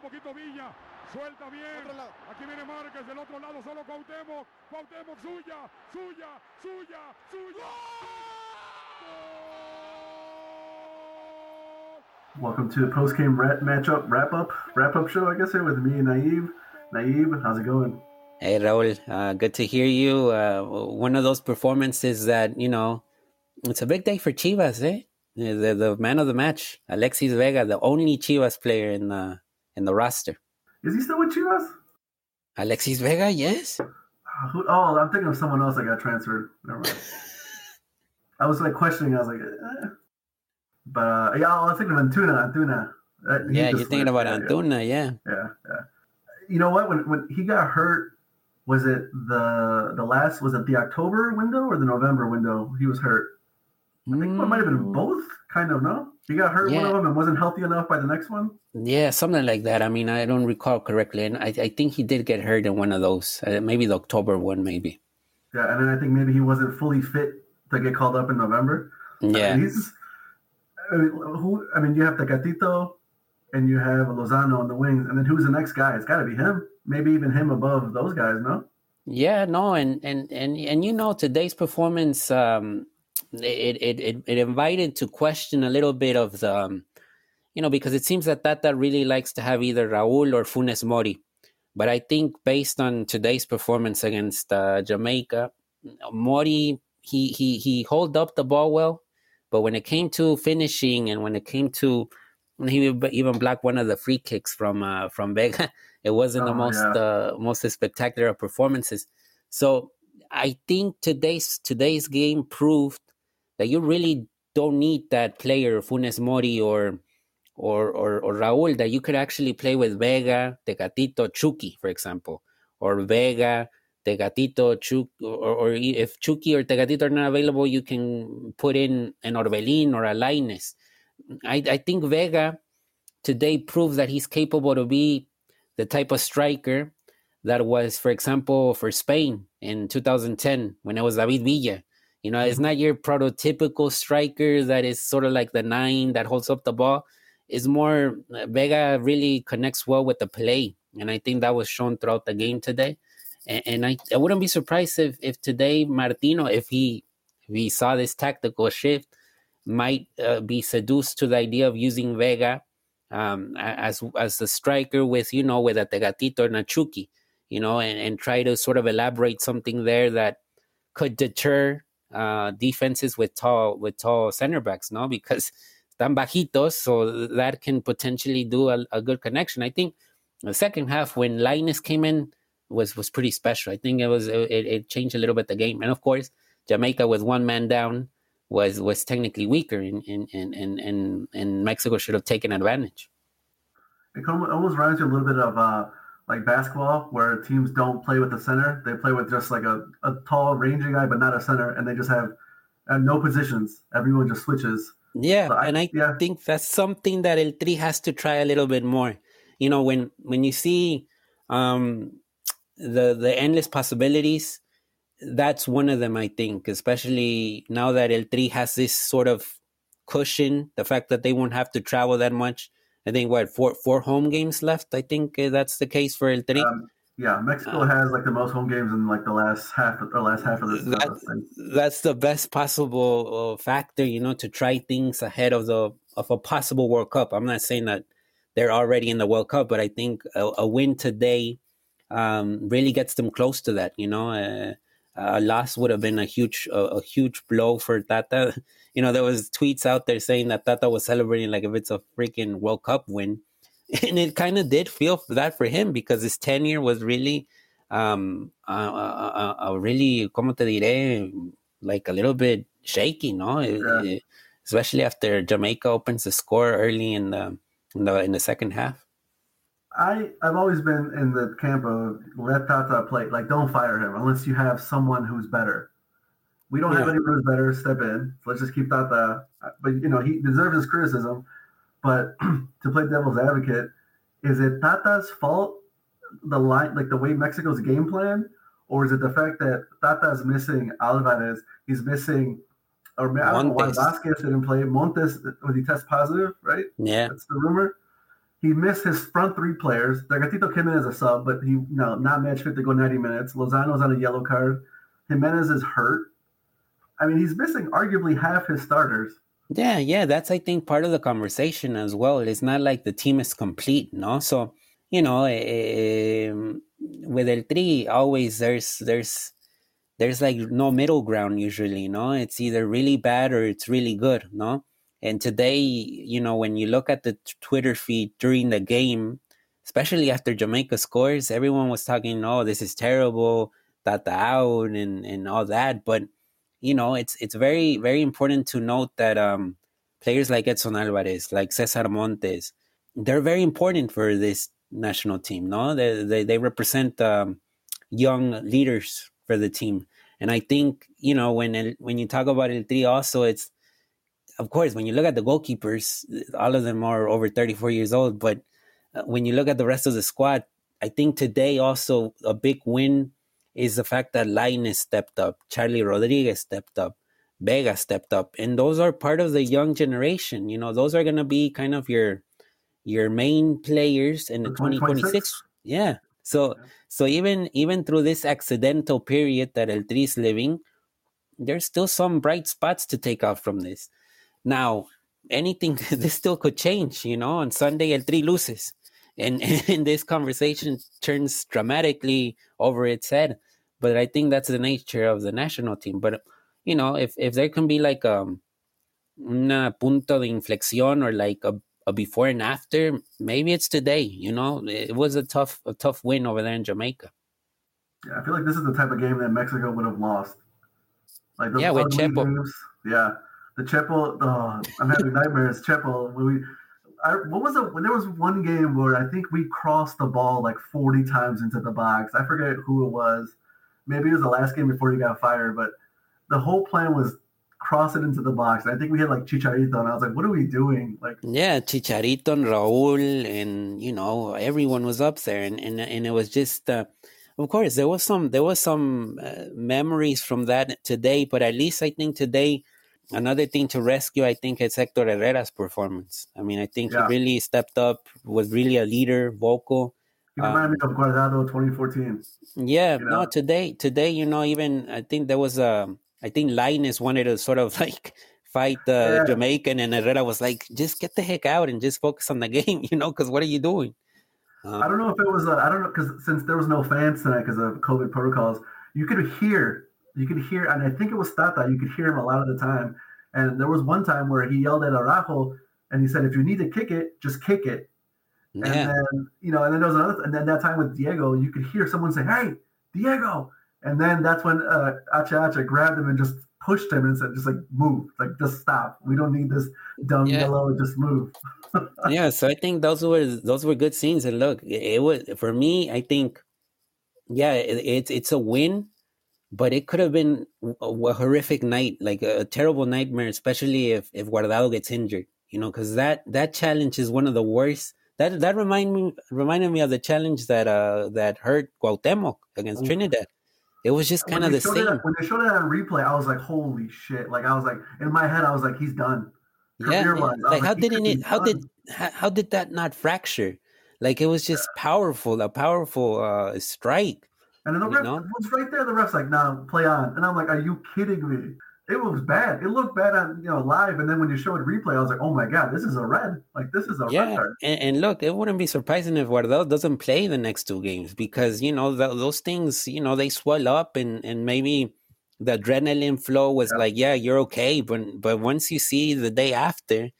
un poquito Villa. Suelta bien. Aquí viene Márquez del otro lado, solo Cuauhtémoc. Cuauhtémoc, suya, suya, suya, suya. Welcome to the post game rat- matchup wrap up wrap up show. I guess here with me and Nayib. Nayib, how's it going? Hey Raul, uh, good to hear you. Uh, one of those performances that you know, it's a big day for Chivas, eh? The, the man of the match, Alexis Vega, the only Chivas player in the in the roster. Is he still with Chivas? Alexis Vega, yes. Uh, who, oh, I'm thinking of someone else that got transferred. Never mind. I was like questioning. I was like, eh. but uh, yeah, I was thinking of Antuna. Antuna. Uh, yeah, you're thinking about yeah, Antuna, yeah. yeah. Yeah, You know what? When when he got hurt, was it the the last? Was it the October window or the November window? He was hurt. I think mm. it might have been both. Kind of no. He got hurt yeah. one of them and wasn't healthy enough by the next one. Yeah, something like that. I mean, I don't recall correctly, and I, I think he did get hurt in one of those. Uh, maybe the October one, maybe. Yeah, and then I think maybe he wasn't fully fit to get called up in November. Yeah, I mean, he's. I mean, who? I mean, you have Tecatito, and you have Lozano on the wings, and then who's the next guy? It's got to be him. Maybe even him above those guys. No. Yeah, no, and and and and you know today's performance. Um, it, it, it, it invited to question a little bit of the, um, you know, because it seems that Tata really likes to have either Raul or Funes Mori. But I think based on today's performance against uh, Jamaica, Mori, he, he, he hold up the ball well. But when it came to finishing and when it came to, he even blocked one of the free kicks from uh, from Vega. It wasn't oh, the most yeah. uh, most spectacular performances. So I think today's today's game proved that you really don't need that player Funes Mori or or or, or Raúl that you could actually play with Vega, Tecatito, Chucky, for example, or Vega, Tecatito, Chucky, or, or if Chucky or Tecatito are not available, you can put in an Orbelin or a Lainez. I, I think Vega today proves that he's capable to be the type of striker that was, for example, for Spain in 2010 when it was David Villa. You know, it's mm-hmm. not your prototypical striker that is sort of like the nine that holds up the ball. It's more uh, Vega really connects well with the play, and I think that was shown throughout the game today. And, and I, I wouldn't be surprised if if today Martino, if he if he saw this tactical shift, might uh, be seduced to the idea of using Vega um, as as a striker with you know with a Tecatito and a Chucky, you know, and, and try to sort of elaborate something there that could deter uh, defenses with tall with tall center backs, no, because están bajitos, so that can potentially do a, a good connection. I think the second half when Lainez came in was was pretty special. I think it was it, it changed a little bit the game, and of course Jamaica with one man down was was technically weaker, and and and and, and Mexico should have taken advantage. It almost reminds you a little bit of uh, like basketball where teams don't play with the center. They play with just like a, a tall, rangy guy, but not a center, and they just have, have no positions. Everyone just switches. Yeah, so I, and I yeah. think that's something that El Tri has to try a little bit more. You know, when when you see um, the the endless possibilities, that's one of them. I think, especially now that El Tri has this sort of cushion, the fact that they won't have to travel that much I think what four four home games left. I think uh, that's the case for El Tri. Um, yeah, Mexico uh, has like the most home games in like the last half of the last half of the that, That's the best possible uh, factor, you know, to try things ahead of the of a possible World Cup. I'm not saying that they're already in the World Cup, but I think a, a win today um, really gets them close to that. You know, uh, Uh, a loss would have been a huge a, a huge blow for Tata. you know, there was tweets out there saying that Tata was celebrating like if it's a freaking World Cup win. And it kind of did feel that for him because his tenure was really, um, a, a, a really, como te diré, like a little bit shaky, no? Eh, yeah. Eh, especially after Jamaica opens the score early in the, in the in the second half. I I've always been in the camp of let Tata play. Like, don't fire him unless you have someone who's better. We don't yeah. have anyone who's better. Step in. So let's just keep Tata. But you know, he deserves his criticism. But to play devil's advocate, is it Tata's fault? The line, like the way Mexico's game plan, or is it the fact that Tata's missing Alvarez? He's missing, or I don't know why Vasquez didn't play. Montes was he test positive, right? Yeah, that's the rumor. He missed his front three players. Tecatito came in as a sub, but he no not match fit to go 90 minutes. Lozano's on a yellow card. Jimenez is hurt. I mean, he's missing arguably half his starters. Yeah, yeah, that's I think part of the conversation as well. It's not like the team is complete, no. So you know, um, with El Tri, always there's there's there's like no middle ground usually, no. It's either really bad or it's really good, no. And today, you know, when you look at the Twitter feed during the game, especially after Jamaica scores, everyone was talking, "Oh, this is terrible, Tata out," and and all that. But you know, it's it's very very important to note that um, players like Edson Alvarez, like Cesar Montes, they're very important for this national team. No, they they, they represent um, young leaders for the team, and I think you know when when you talk about El Tri, also it's of course when you look at the goalkeepers, all of them are over thirty four years old. But uh, when you look at the rest of the squad, I think today also a big win is the fact that Lainez stepped up, Charlie Rodriguez stepped up, Vega stepped up, and those are part of the young generation. You know, those are going to be kind of your your main players in the 2026 yeah so yeah. so even even through this accidental period that el tri is living there's still some bright spots to take out from this now anything this still could change you know on sunday el tri loses and, and this conversation turns dramatically over its head but i think that's the nature of the national team but you know if if there can be like um una punto de inflexión or like a a before and after, maybe it's today. You know, it was a tough a tough win over there in Jamaica. Yeah, I feel like this is the type of game that Mexico would have lost. Like yeah, with Chepo. Games, yeah, the. Oh, I'm having nightmares. Chepo. When we, I, what was it? When there was one game where I think we crossed the ball like 40 times into the box. I forget who it was. Maybe it was the last game before he got fired, but the whole plan was cross it into the box. And I think we had like Chicharito, and I was like, "What are we doing?" Like, yeah, Chicharito and Raúl, and you know, everyone was up there, and and and it was just. Uh, of course, there was some there was some uh, memories from that today, but at least I think today another thing to rescue, I think, is Hector Herrera's performance. I mean, I think yeah. he really stepped up, was really a leader, vocal. He reminded um, me of Guardado 2014. Yeah, you know? no, today, today, you know, even I think there was a I think Lainez wanted to sort of like fight the yeah. Jamaican, and Herrera was like, "Just get the heck out and just focus on the game," you know, because what are you doing? Um, I don't know if it was. I don't know because since there was no fans tonight because of COVID protocols, you could hear, you could hear, and I think it was Tata. You could hear him a lot of the time. And there was one time where he yelled at Araujo, and he said, "If you need to kick it, just kick it." Yeah. And then you know, and then there was another, and then that time with Diego, you could hear someone say, "Hey, Diego," And then that's when uh, Hache Hache grabbed him and just pushed him and said, just like, move, like, just stop. We don't need this dumb yeah. yellow, just move. yeah, so I think those were those were good scenes. And look, it was for me. I think, yeah, it, it's it's a win, but it could have been a, a horrific night, like a, a, terrible nightmare, especially if if Guardado gets injured. You know, because that that challenge is one of the worst. That that remind me reminded me of the challenge that uh that hurt Cuauhtémoc against Trinidad. It was just kind of the same. when they showed it on replay, I was like, "Holy shit!" Like I was like, in my head, I was like, "He's done." Yeah, like, like how didn't it? How done. did how, how, did that not fracture? Like it was just yeah. powerful, a powerful uh, strike. And then the ref was right there. The ref's like, "No, nah, play on," and I'm like, "Are you kidding me?" it was bad. It looked bad on you know live, and then when you show it replay, I was like, oh my god, this is a red. Like this is a yeah. red And, and, look, it wouldn't be surprising if Guardado doesn't play the next two games because you know those things, you know, they swell up, and and maybe the adrenaline flow was yeah. like, yeah, you're okay, but but once you see the day after,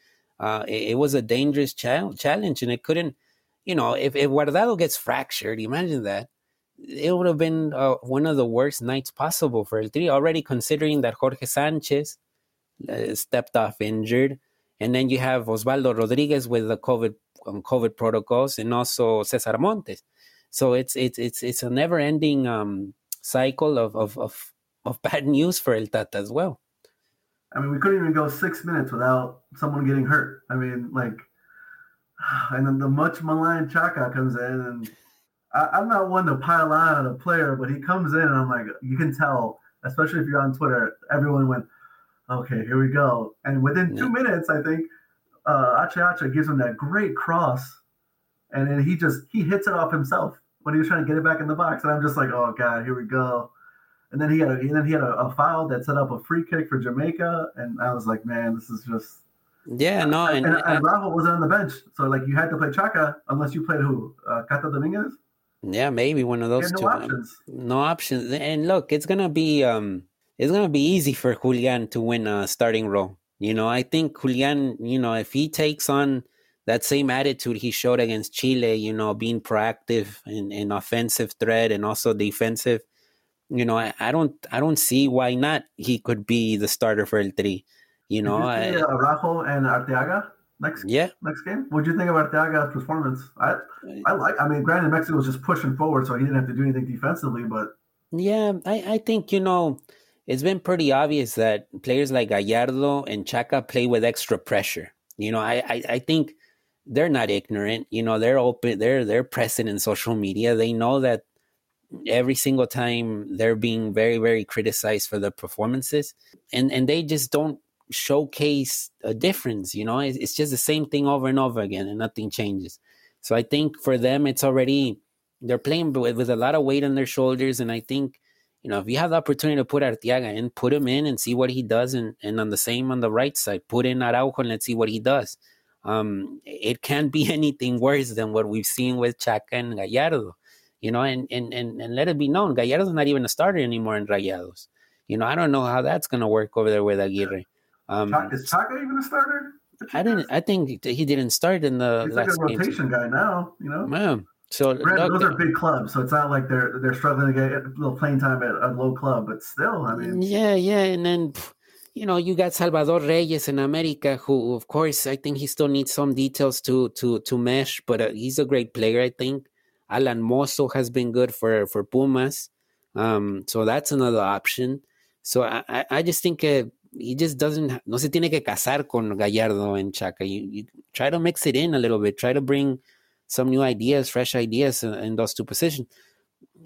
uh, it, it was a dangerous cha- challenge, and it couldn't, you know, if if Guardado gets fractured, imagine that it would have been uh, one of the worst nights possible for El Tri, already considering that Jorge Sanchez uh, stepped off injured. And then you have Osvaldo Rodriguez with the COVID um, COVID protocols, and also Cesar Montes. So it's it's it's it's a never ending um, cycle of, of of of bad news for El Tata as well. I mean, we couldn't even go six minutes without someone getting hurt. I mean, like, and then the much maligned Chaka comes in and I, am not one to pile on on a player, but he comes in and I'm like, you can tell, especially if you're on Twitter, everyone went, okay, here we go. And within two minutes, I think uh, Hache Hache gives him that great cross and then he just he hits it off himself when he was trying to get it back in the box, and I'm just like, oh god, here we go. And then he had a and then he had a, a foul that set up a free kick for Jamaica, and I was like, man, this is just yeah, no, and, and, and Rafa wasn't on the bench, so like you had to play Chaka unless you played who, uh, Cata Dominguez. Yeah, maybe one of those no two. Options. No options. And look, it's gonna be um, it's gonna be easy for Julian to win a starting role. You know, I think Julian, you know, if he takes on that same attitude he showed against Chile, you know, being proactive and, and offensive threat and also defensive, you know, I, I, don't I don't see why not he could be the starter for El Tri. You know, Did you see, uh, Araujo and Arteaga next yeah next game. What do you think about Arteaga's performance? I I like. I mean, granted, Mexico was just pushing forward, so he didn't have to do anything defensively. But yeah, I I think you know it's been pretty obvious that players like Gallardo and Chaka play with extra pressure. You know, I I, I think they're not ignorant. You know, they're open. They're they're present in social media. They know that every single time they're being very very criticized for their performances, and and they just don't showcase a difference. You know, it's, it's just the same thing over and over again, and nothing changes. So I think for them, it's already they're playing with, with a lot of weight on their shoulders, and I think you know if you have the opportunity to put Arteaga in, put him in and see what he does, and and on the same on the right side, put in Araujo and let's see what he does. Um, it can't be anything worse than what we've seen with Chaka and Gallardo. You know, and, and, and, and let it be known, Gallardo's not even a starter anymore in Rayados. You know, I don't know how that's going to work over there with Aguirre. Um, is Chaka even a starter? I didn't. I think he didn't start in the He's last like a rotation game. guy now. You know. Yeah. So Granted, those are big clubs, so it's not like they're they're struggling to get a little playing time at a low club, but still, I mean. Yeah, yeah, and then you know you got Salvador Reyes in America, who of course I think he still needs some details to to to mesh, but uh, he's a great player. I think Alan Mozo has been good for for Pumas, um, so that's another option. So I I just think. Uh, he just doesn't no se tiene que casar con Gallardo and Chaka. You, you try to mix it in a little bit, try to bring some new ideas, fresh ideas in, in, those two positions.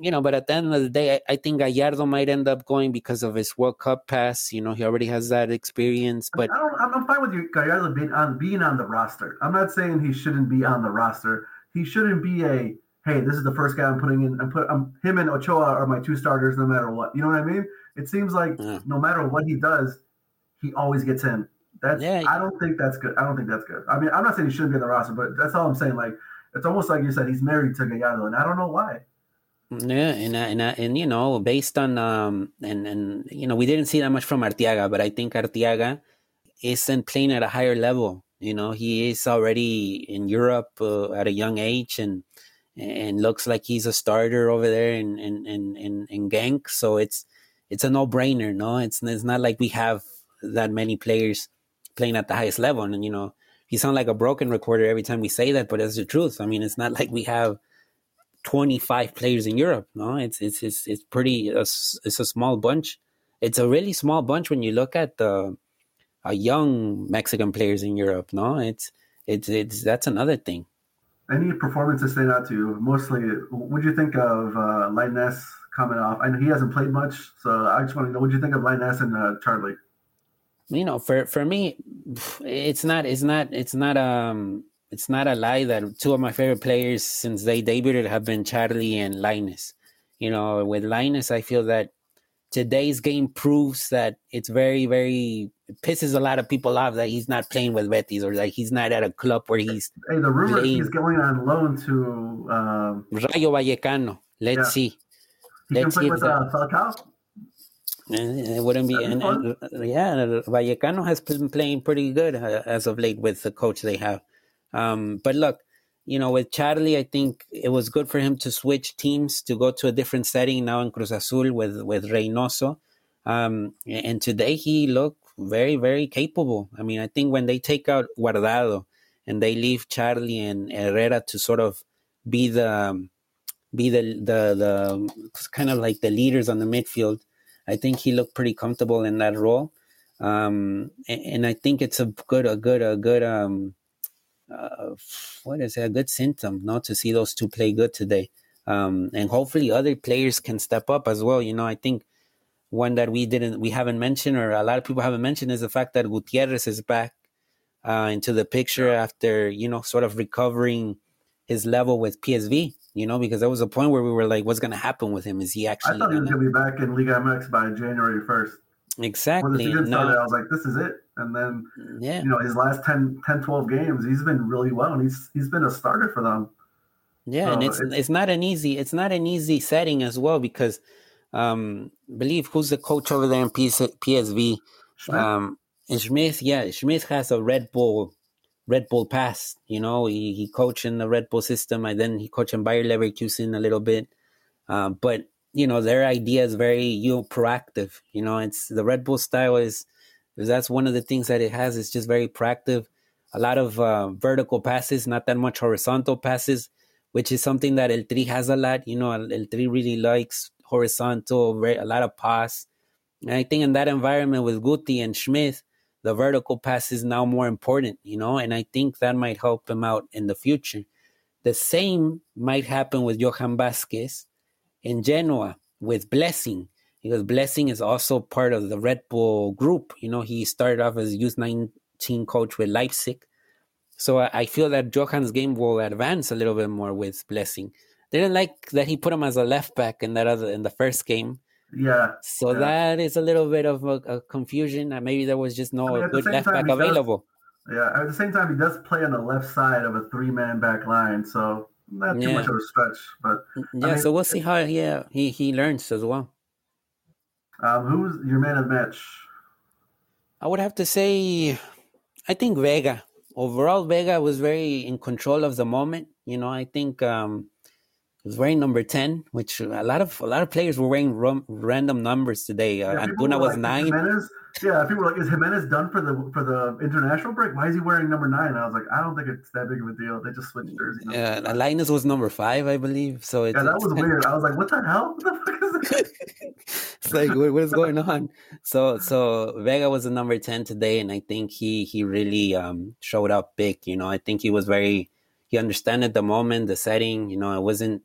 You know, but at the end of the day, I, I, think Gallardo might end up going because of his World Cup pass. You know, he already has that experience. But I am fine with you, Gallardo being on being on the roster. I'm not saying he shouldn't be on the roster. He shouldn't be a hey, this is the first guy I'm putting in. I'm put I'm, him and Ochoa are my two starters, no matter what. You know what I mean? It seems like yeah. no matter what he does, he always gets in. That's yeah, I don't think that's good. I don't think that's good. I mean, I'm not saying he shouldn't be in the roster, but that's all I'm saying. Like it's almost like you said he's married to Gallardo, and I don't know why. Yeah, and and and you know, based on um and and you know, we didn't see that much from Arteaga, but I think Arteaga isn't playing at a higher level. You know, he is already in Europe uh, at a young age, and and looks like he's a starter over there in in in in, in Genk. So it's it's a no brainer. No, it's it's not like we have that many players playing at the highest level. And, you know, you sound like a broken recorder every time we say that, but it's the truth. I mean, it's not like we have 25 players in Europe. No, it's, it's, it's, it's pretty, it's, it's a small bunch. It's a really small bunch when you look at the uh, young Mexican players in Europe. No, it's, it's, it's, that's another thing. Any performances stand out to you? Mostly, what do you think of uh, Lainez coming off? I know he hasn't played much, so I just want to know what do you think of Lainez and uh, Charlie? You know, for for me, it's not it's not it's not um it's not a lie that two of my favorite players since they debuted have been Charlie and Lainez. You know, with Lainez, I feel that today's game proves that it's very, very it pisses a lot of people off that he's not playing with Betis or like he's not at a club where he's. Hey, the rumor he's going on loan to um, Rayo Vallecano. Let's yeah. see. He Let's can play with uh, Falcao. It wouldn't be, and, and, yeah, Vallecano has been playing pretty good uh, as of late with the coach they have. Um, but look, you know, with Charlie, I think it was good for him to switch teams to go to a different setting now in Cruz Azul with with Reynoso. Um, and today he looked very, very capable. I mean, I think when they take out Guardado and they leave Charlie and Herrera to sort of be the be the the the kind of like the leaders on the midfield I think he looked pretty comfortable in that role. Um, and, and, I think it's a good, a good, a good, um, uh, what is it? A good symptom, not to see those two play good today. Um, and hopefully other players can step up as well. You know, I think one that we didn't, we haven't mentioned, or a lot of people haven't mentioned, is the fact that Gutierrez is back uh, into the picture after you know, sort of recovering his level with PSV. You know, because there was a point where we were like, "What's going to happen with him? Is he actually?" I thought he was going to be back in Liga MX by January first. Exactly. When the season started, I was like, "This is it." And then, yeah, you know, his last 10, 10 12 games, he's been really well, and he's he's been a starter for them. Yeah, so and it's, it's, it's not an easy it's not an easy setting as well because um believe who's the coach over there in PSV Schmidt? um and Schmidt yeah Schmidt has a Red Bull Red Bull pass you know he he coached in the Red Bull system and then he coached in Bayer Leverkusen a little bit um, but you know their idea is very you know, proactive you know it's the Red Bull style is that's one of the things that it has it's just very proactive a lot of uh, vertical passes not that much horizontal passes which is something that El Tri has a lot. You know, El Tri really likes horizontal, a lot of pass. And I think in that environment with Guti and Schmidt, the vertical pass is now more important, you know, and I think that might help him out in the future. The same might happen with Johan Vasquez in Genoa with Blessin, because Blessin is also part of the Red Bull group. You know, he started off as youth 19 coach with Leipzig so I feel that Johan's game will advance a little bit more with Blessin. They didn't like that he put him as a left back in that other in the first game. Yeah. So yeah. that is a little bit of a, a confusion. And maybe there was just no I mean, good left back available. Does, yeah. At the same time, he does play on the left side of a three man back line, so not too yeah. much of a stretch. But yeah, I mean, so we'll see how yeah he he learns as well. Um, who's your man of the match? I would have to say, I think Vega overall, Vega was very in control of the moment. You know, I think um, he was wearing number ten, which a lot of a lot of players were wearing rum, random numbers today. Uh, yeah, Antuna was like, nine. Jimenez, yeah, people were like, "Is Jimenez done for the for the international break? Why is he wearing number nine? And I was like, "I don't think it's that big of a deal. They just switched jerseys." Yeah, uh, Lainez was number five, I believe. So yeah, that was weird. I was like, "What the hell? What the fuck is this?" it's like, what, what is going on? So, so Vega was the number ten today, and I think he he really um, showed up big. You know, I think he was very he understood the moment, the setting. You know, it wasn't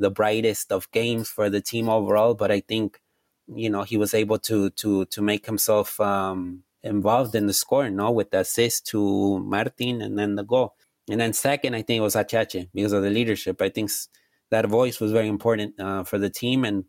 the brightest of games for the team overall, but I think you know he was able to to to make himself um, involved in the score, you know, with the assist to Martin and then the goal. And then second, I think it was Achache because of the leadership. I think that voice was very important uh, for the team, and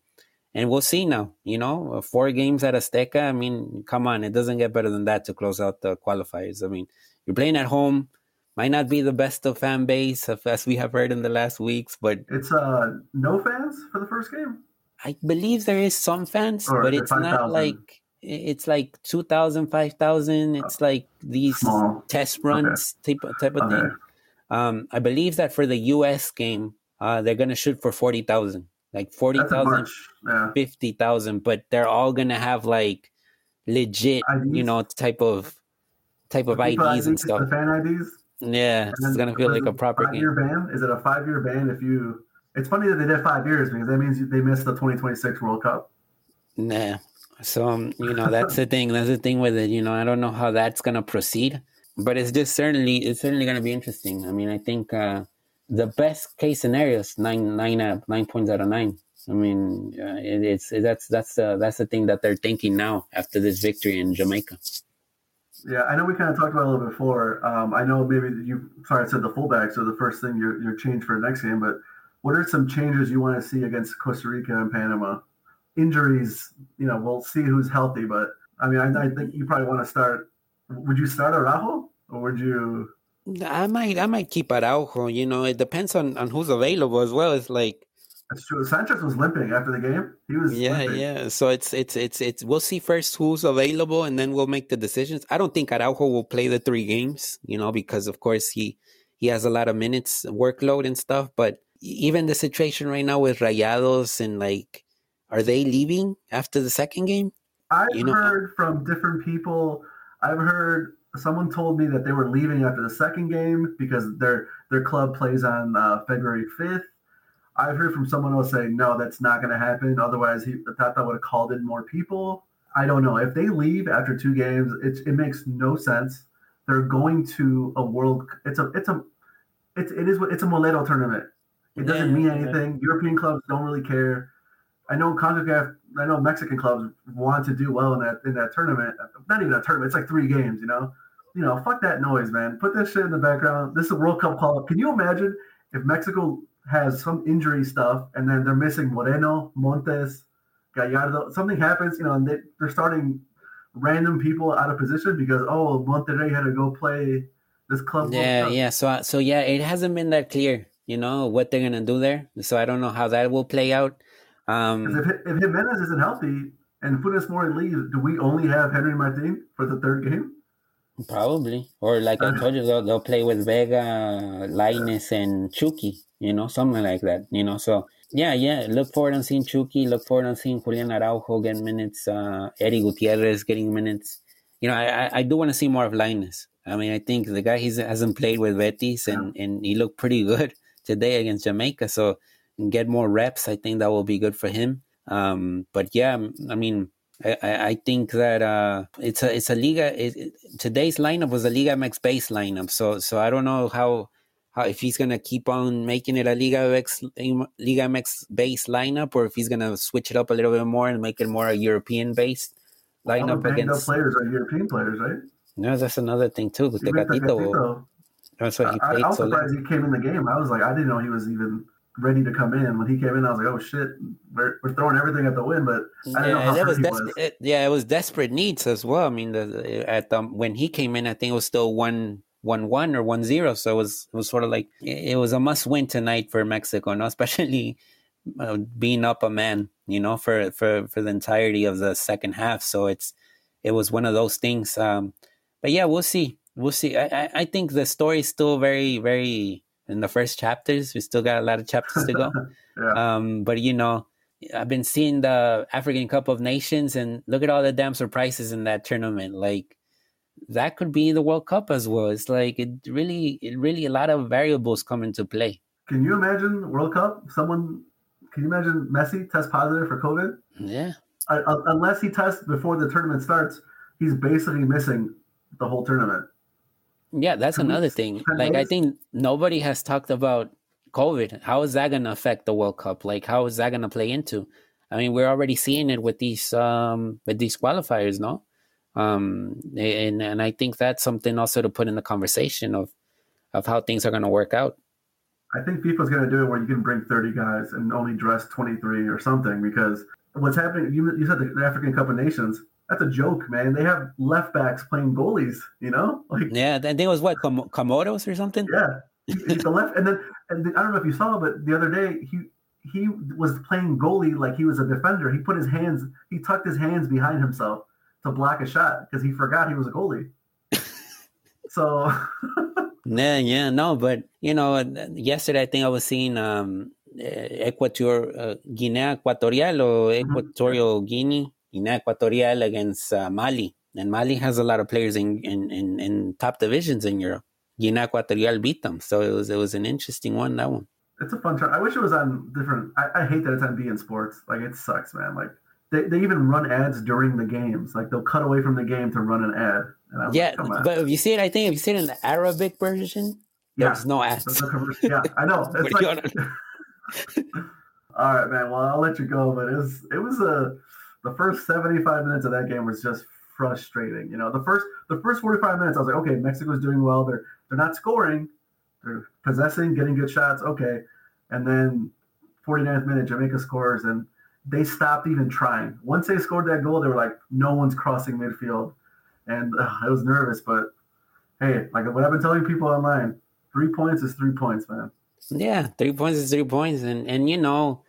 and we'll see now. You know, uh, four games at Azteca. I mean, come on, it doesn't get better than that to close out the qualifiers. I mean, you're playing at home. Might not be the best of fan base, as we have heard in the last weeks, but it's uh no fans for the first game. I believe there is some fans, or but it's 5, not 000. like it's like 2000 5000 it's like these Small. test runs okay. type, type of okay. thing um, i believe that for the us game uh, they're gonna shoot for 40000 like 40000 yeah. 50000 but they're all gonna have like legit IDs? you know type of type of IDs, IDs and stuff fan IDs yeah, it's gonna feel like a proper five year ban. Is it a five year ban if you? It's funny that they did five years because that means they missed the 2026 World Cup. Nah. So um, you know that's the thing. That's the thing with it. You know, I don't know how that's gonna proceed, but it's just certainly it's certainly gonna be interesting. I mean, I think uh, the best case scenario is nine nine out nine points out of nine. I mean, uh, it, it's it, that's that's uh, that's the thing that they're thinking now after this victory in Jamaica. Yeah, I know we kind of talked about it a little before. Um, I know maybe you sorry I said the fullback, so the first thing you're you're changed for next game, but what are some changes you want to see against Costa Rica and Panama? Injuries, you know, we'll see who's healthy, but I mean, I, I think you probably want to start. Would you start Araujo or would you? I might, I might keep Araujo. You know, it depends on on who's available as well. It's like that's true. Sanchez was limping after the game. He was Yeah, limping. yeah. So it's it's it's it's we'll see first who's available and then we'll make the decisions. I don't think Araujo will play the three games, you know, because of course he he has a lot of minutes workload and stuff, but even the situation right now with Rayados and like are they leaving after the second game? I've you know, heard from different people. I've heard someone told me that they were leaving after the second game because their their club plays on uh, February 5th I've heard from someone else saying, no, that's not going to happen. Otherwise, he, Tata would have called in more people. I don't know. If they leave after two games, it, it makes no sense. They're going to a world. It's a it's a it's it is it's a Molero tournament. It doesn't yeah, mean anything. Yeah. European clubs don't really care. I know Concacaf. I know Mexican clubs want to do well in that in that tournament. Not even a tournament. It's like three games. You know. You know. Fuck that noise, man. Put that shit in the background. This is a World Cup call. Can you imagine if Mexico has some injury stuff and then they're missing Moreno, Montes, Gallardo, something happens, you know, and they, they're starting random people out of position because oh Monterrey had to go play this club. Yeah, yeah. So so yeah, it hasn't been that clear, you know, what they're gonna do there. So I don't know how that will play out. Um, if, if Jimenez isn't healthy and Funes Mori leaves, do we only have Henry Martin for the third game? Probably, or like I told you, they'll, they'll play with Vega, Lainez, and Chucky. You know, something like that. You know, so yeah, yeah. Look forward to seeing Chucky. Look forward to seeing Julian Araujo get minutes. Uh, Eddie Gutierrez getting minutes. You know, I I, I do want to see more of Lainez. I mean, I think the guy he's hasn't played with Betis, and and he looked pretty good today against Jamaica. So get more reps. I think that will be good for him. Um, but yeah, I mean, I, I think that uh, it's a it's a Liga. It, today's lineup was a Liga MX base lineup. So so I don't know how how if he's gonna keep on making it a Liga MX Liga MX base lineup, or if he's gonna switch it up a little bit more and make it more a European based lineup All against players are European players, right? No, that's another thing too. Tecatito, that's what he played. I, I was so surprised he came in the game. I was like, I didn't know he was even ready to come in. When he came in, I was like, oh shit, we're, we're throwing everything at the wind. But I didn't yeah, know how was, des- was. It, yeah, it was desperate needs as well. I mean, the, at the, when he came in, I think it was still one one one or one zero. So it was it was sort of like it was a must win tonight for Mexico, no, especially uh, being up a man, you know, for for for the entirety of the second half. So it's it was one of those things. Um, but yeah, we'll see. We'll see. I, I, I think the story is still very very in the first chapters. We still got a lot of chapters to go. yeah. um, but you know, I've been seeing the African Cup of Nations, and look at all the damn surprises in that tournament. Like that could be the World Cup as well. It's like it really, it really a lot of variables come into play. Can you imagine World Cup? Someone, can you imagine Messi test positive for COVID? Yeah. Uh, unless he tests before the tournament starts, he's basically missing the whole tournament. Yeah, that's another thing. Like I think nobody has talked about COVID. How is that going to affect the World Cup? Like how is that going to play into? I mean, we're already seeing it with these um with these qualifiers, no? Um and and I think that's something also to put in the conversation of of how things are going to work out. I think FIFA's going to do it where you can bring 30 guys and only dress 23 or something because what's happening you, you said the, the African Cup of Nations that's a joke, man. They have left backs playing goalies, you know? Like Yeah, I think it was what Comoros or something? Yeah. He's the left and then and I don't know if you saw, but the other day he he was playing goalie like he was a defender. He put his hands, he tucked his hands behind himself to block a shot because he forgot he was a goalie. so Yeah, yeah, no, but you know, yesterday I think I was seeing um Equator uh, Guinea Equatorial or. Equatorial mm-hmm. Guinea Guinea Equatorial against uh, Mali, and Mali has a lot of players in, in, in, in top divisions in Europe. Guinea Equatorial beat them, so it was it was an interesting one. That one. It's a fun turn. I wish it was on different. I, I hate that it's on beIN Sports. Like it sucks, man. Like they, they even run ads during the games. Like they'll cut away from the game to run an ad. yeah, like, but if you see it, I think if you see it in the Arabic version, there's no ads. yeah, I know. It's like, all right, man. Well, I'll let you go, but it was it was a the first 75 minutes of that game was just frustrating. You know, the first the first 45 minutes, I was like, okay, Mexico's doing well. They're they're not scoring, they're possessing, getting good shots. Okay, and then 49th minute, Jamaica scores, and they stopped even trying. Once they scored that goal, they were like, no one's crossing midfield, and uh, I was nervous. But hey, like what I've been telling people online, three points is three points, man. Yeah, three points is three points, and and you know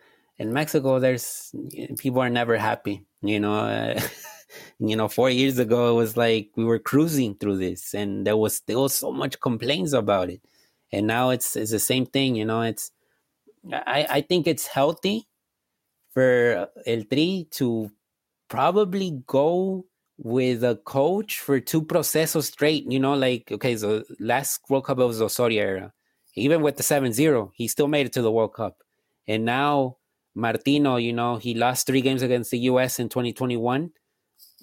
in Mexico, there's people are never happy. You know, uh, you know, four years ago it was like we were cruising through this, and there was still so much complaints about it. And now it's it's the same thing. You know, it's I I think it's healthy for El Tri to probably go with a coach for two procesos straight. You know, like okay, so last World Cup was Osorio era. Even with the 7-0, he still made it to the World Cup. And now Martino, you know, he lost three games against the US in 2021,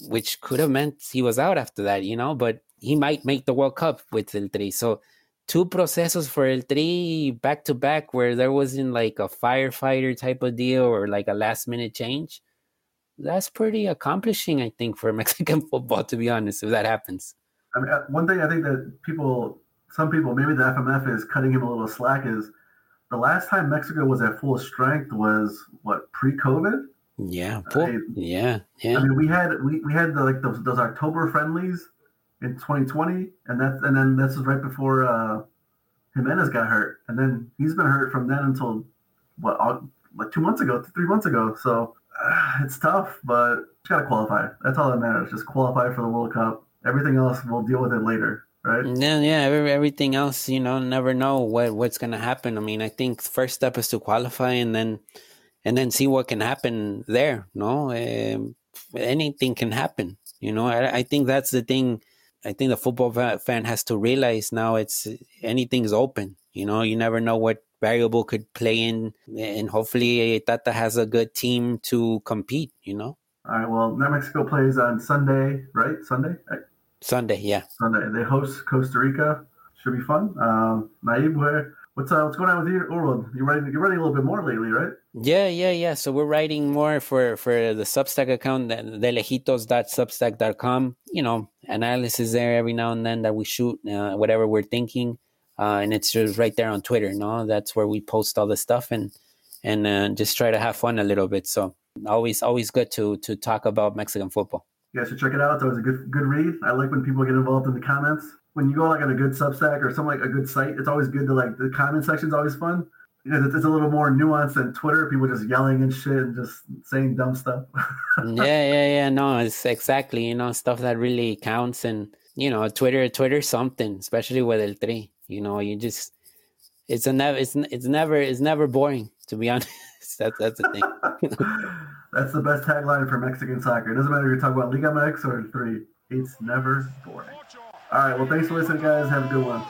which could have meant he was out after that, you know, but he might make the World Cup with El Tri. So two procesos for El Tri back to back where there wasn't like a firefighter type of deal or like a last minute change. That's pretty accomplishing, I think, for Mexican football, to be honest, if that happens. I mean, uh, one thing I think that people, some people, maybe the FMF is cutting him a little slack is the last time Mexico was at full strength was what pre-COVID. Yeah, I, yeah, yeah. I mean, we had we, we had the, like those, those October friendlies in 2020, and that's and then this is right before uh, Jimenez got hurt, and then he's been hurt from then until what like two months ago, three months ago. So uh, it's tough, but you got to qualify. That's all that matters. Just qualify for the World Cup. Everything else, we'll deal with it later right? Yeah, yeah. Everything else, you know, never know what what's gonna happen. I mean, I think first step is to qualify, and then and then see what can happen there. No, um, anything can happen. You know, I, I think that's the thing. I think the football fan has to realize now it's anything's open. You know, you never know what variable could play in, and hopefully Tata has a good team to compete. You know. All right. Well, New Mexico plays on Sunday, right? Sunday. Sunday, yeah. Sunday. They host Costa Rica. Should be fun. Um, Nayib, where what's uh, what's going on with you, Urwald? You're writing you're writing a little bit more lately, right? Yeah, yeah, yeah. So we're writing more for for the Substack account, delejitos.substack.com. You know, analysis there every now and then that we shoot, uh, whatever we're thinking, uh, and it's just right there on Twitter. No, that's where we post all the stuff and and uh, just try to have fun a little bit. So always always good to to talk about Mexican football. You guys should check it out. It was a good good read. I like when people get involved in the comments. When you go like on a good Substack or some like a good site, it's always good to like the comment section is always fun because it's, it's a little more nuanced than Twitter. People just yelling and shit and just saying dumb stuff. yeah, yeah, yeah. No, it's exactly you know stuff that really counts and you know Twitter, Twitter something, especially with El Tri. You know, you just it's a never it's it's never it's never boring to be honest. that's that's the thing. That's the best tagline for Mexican soccer. It doesn't matter if you're talking about Liga MX or three. It's never boring. All right. Well, thanks for listening, guys. Have a good one.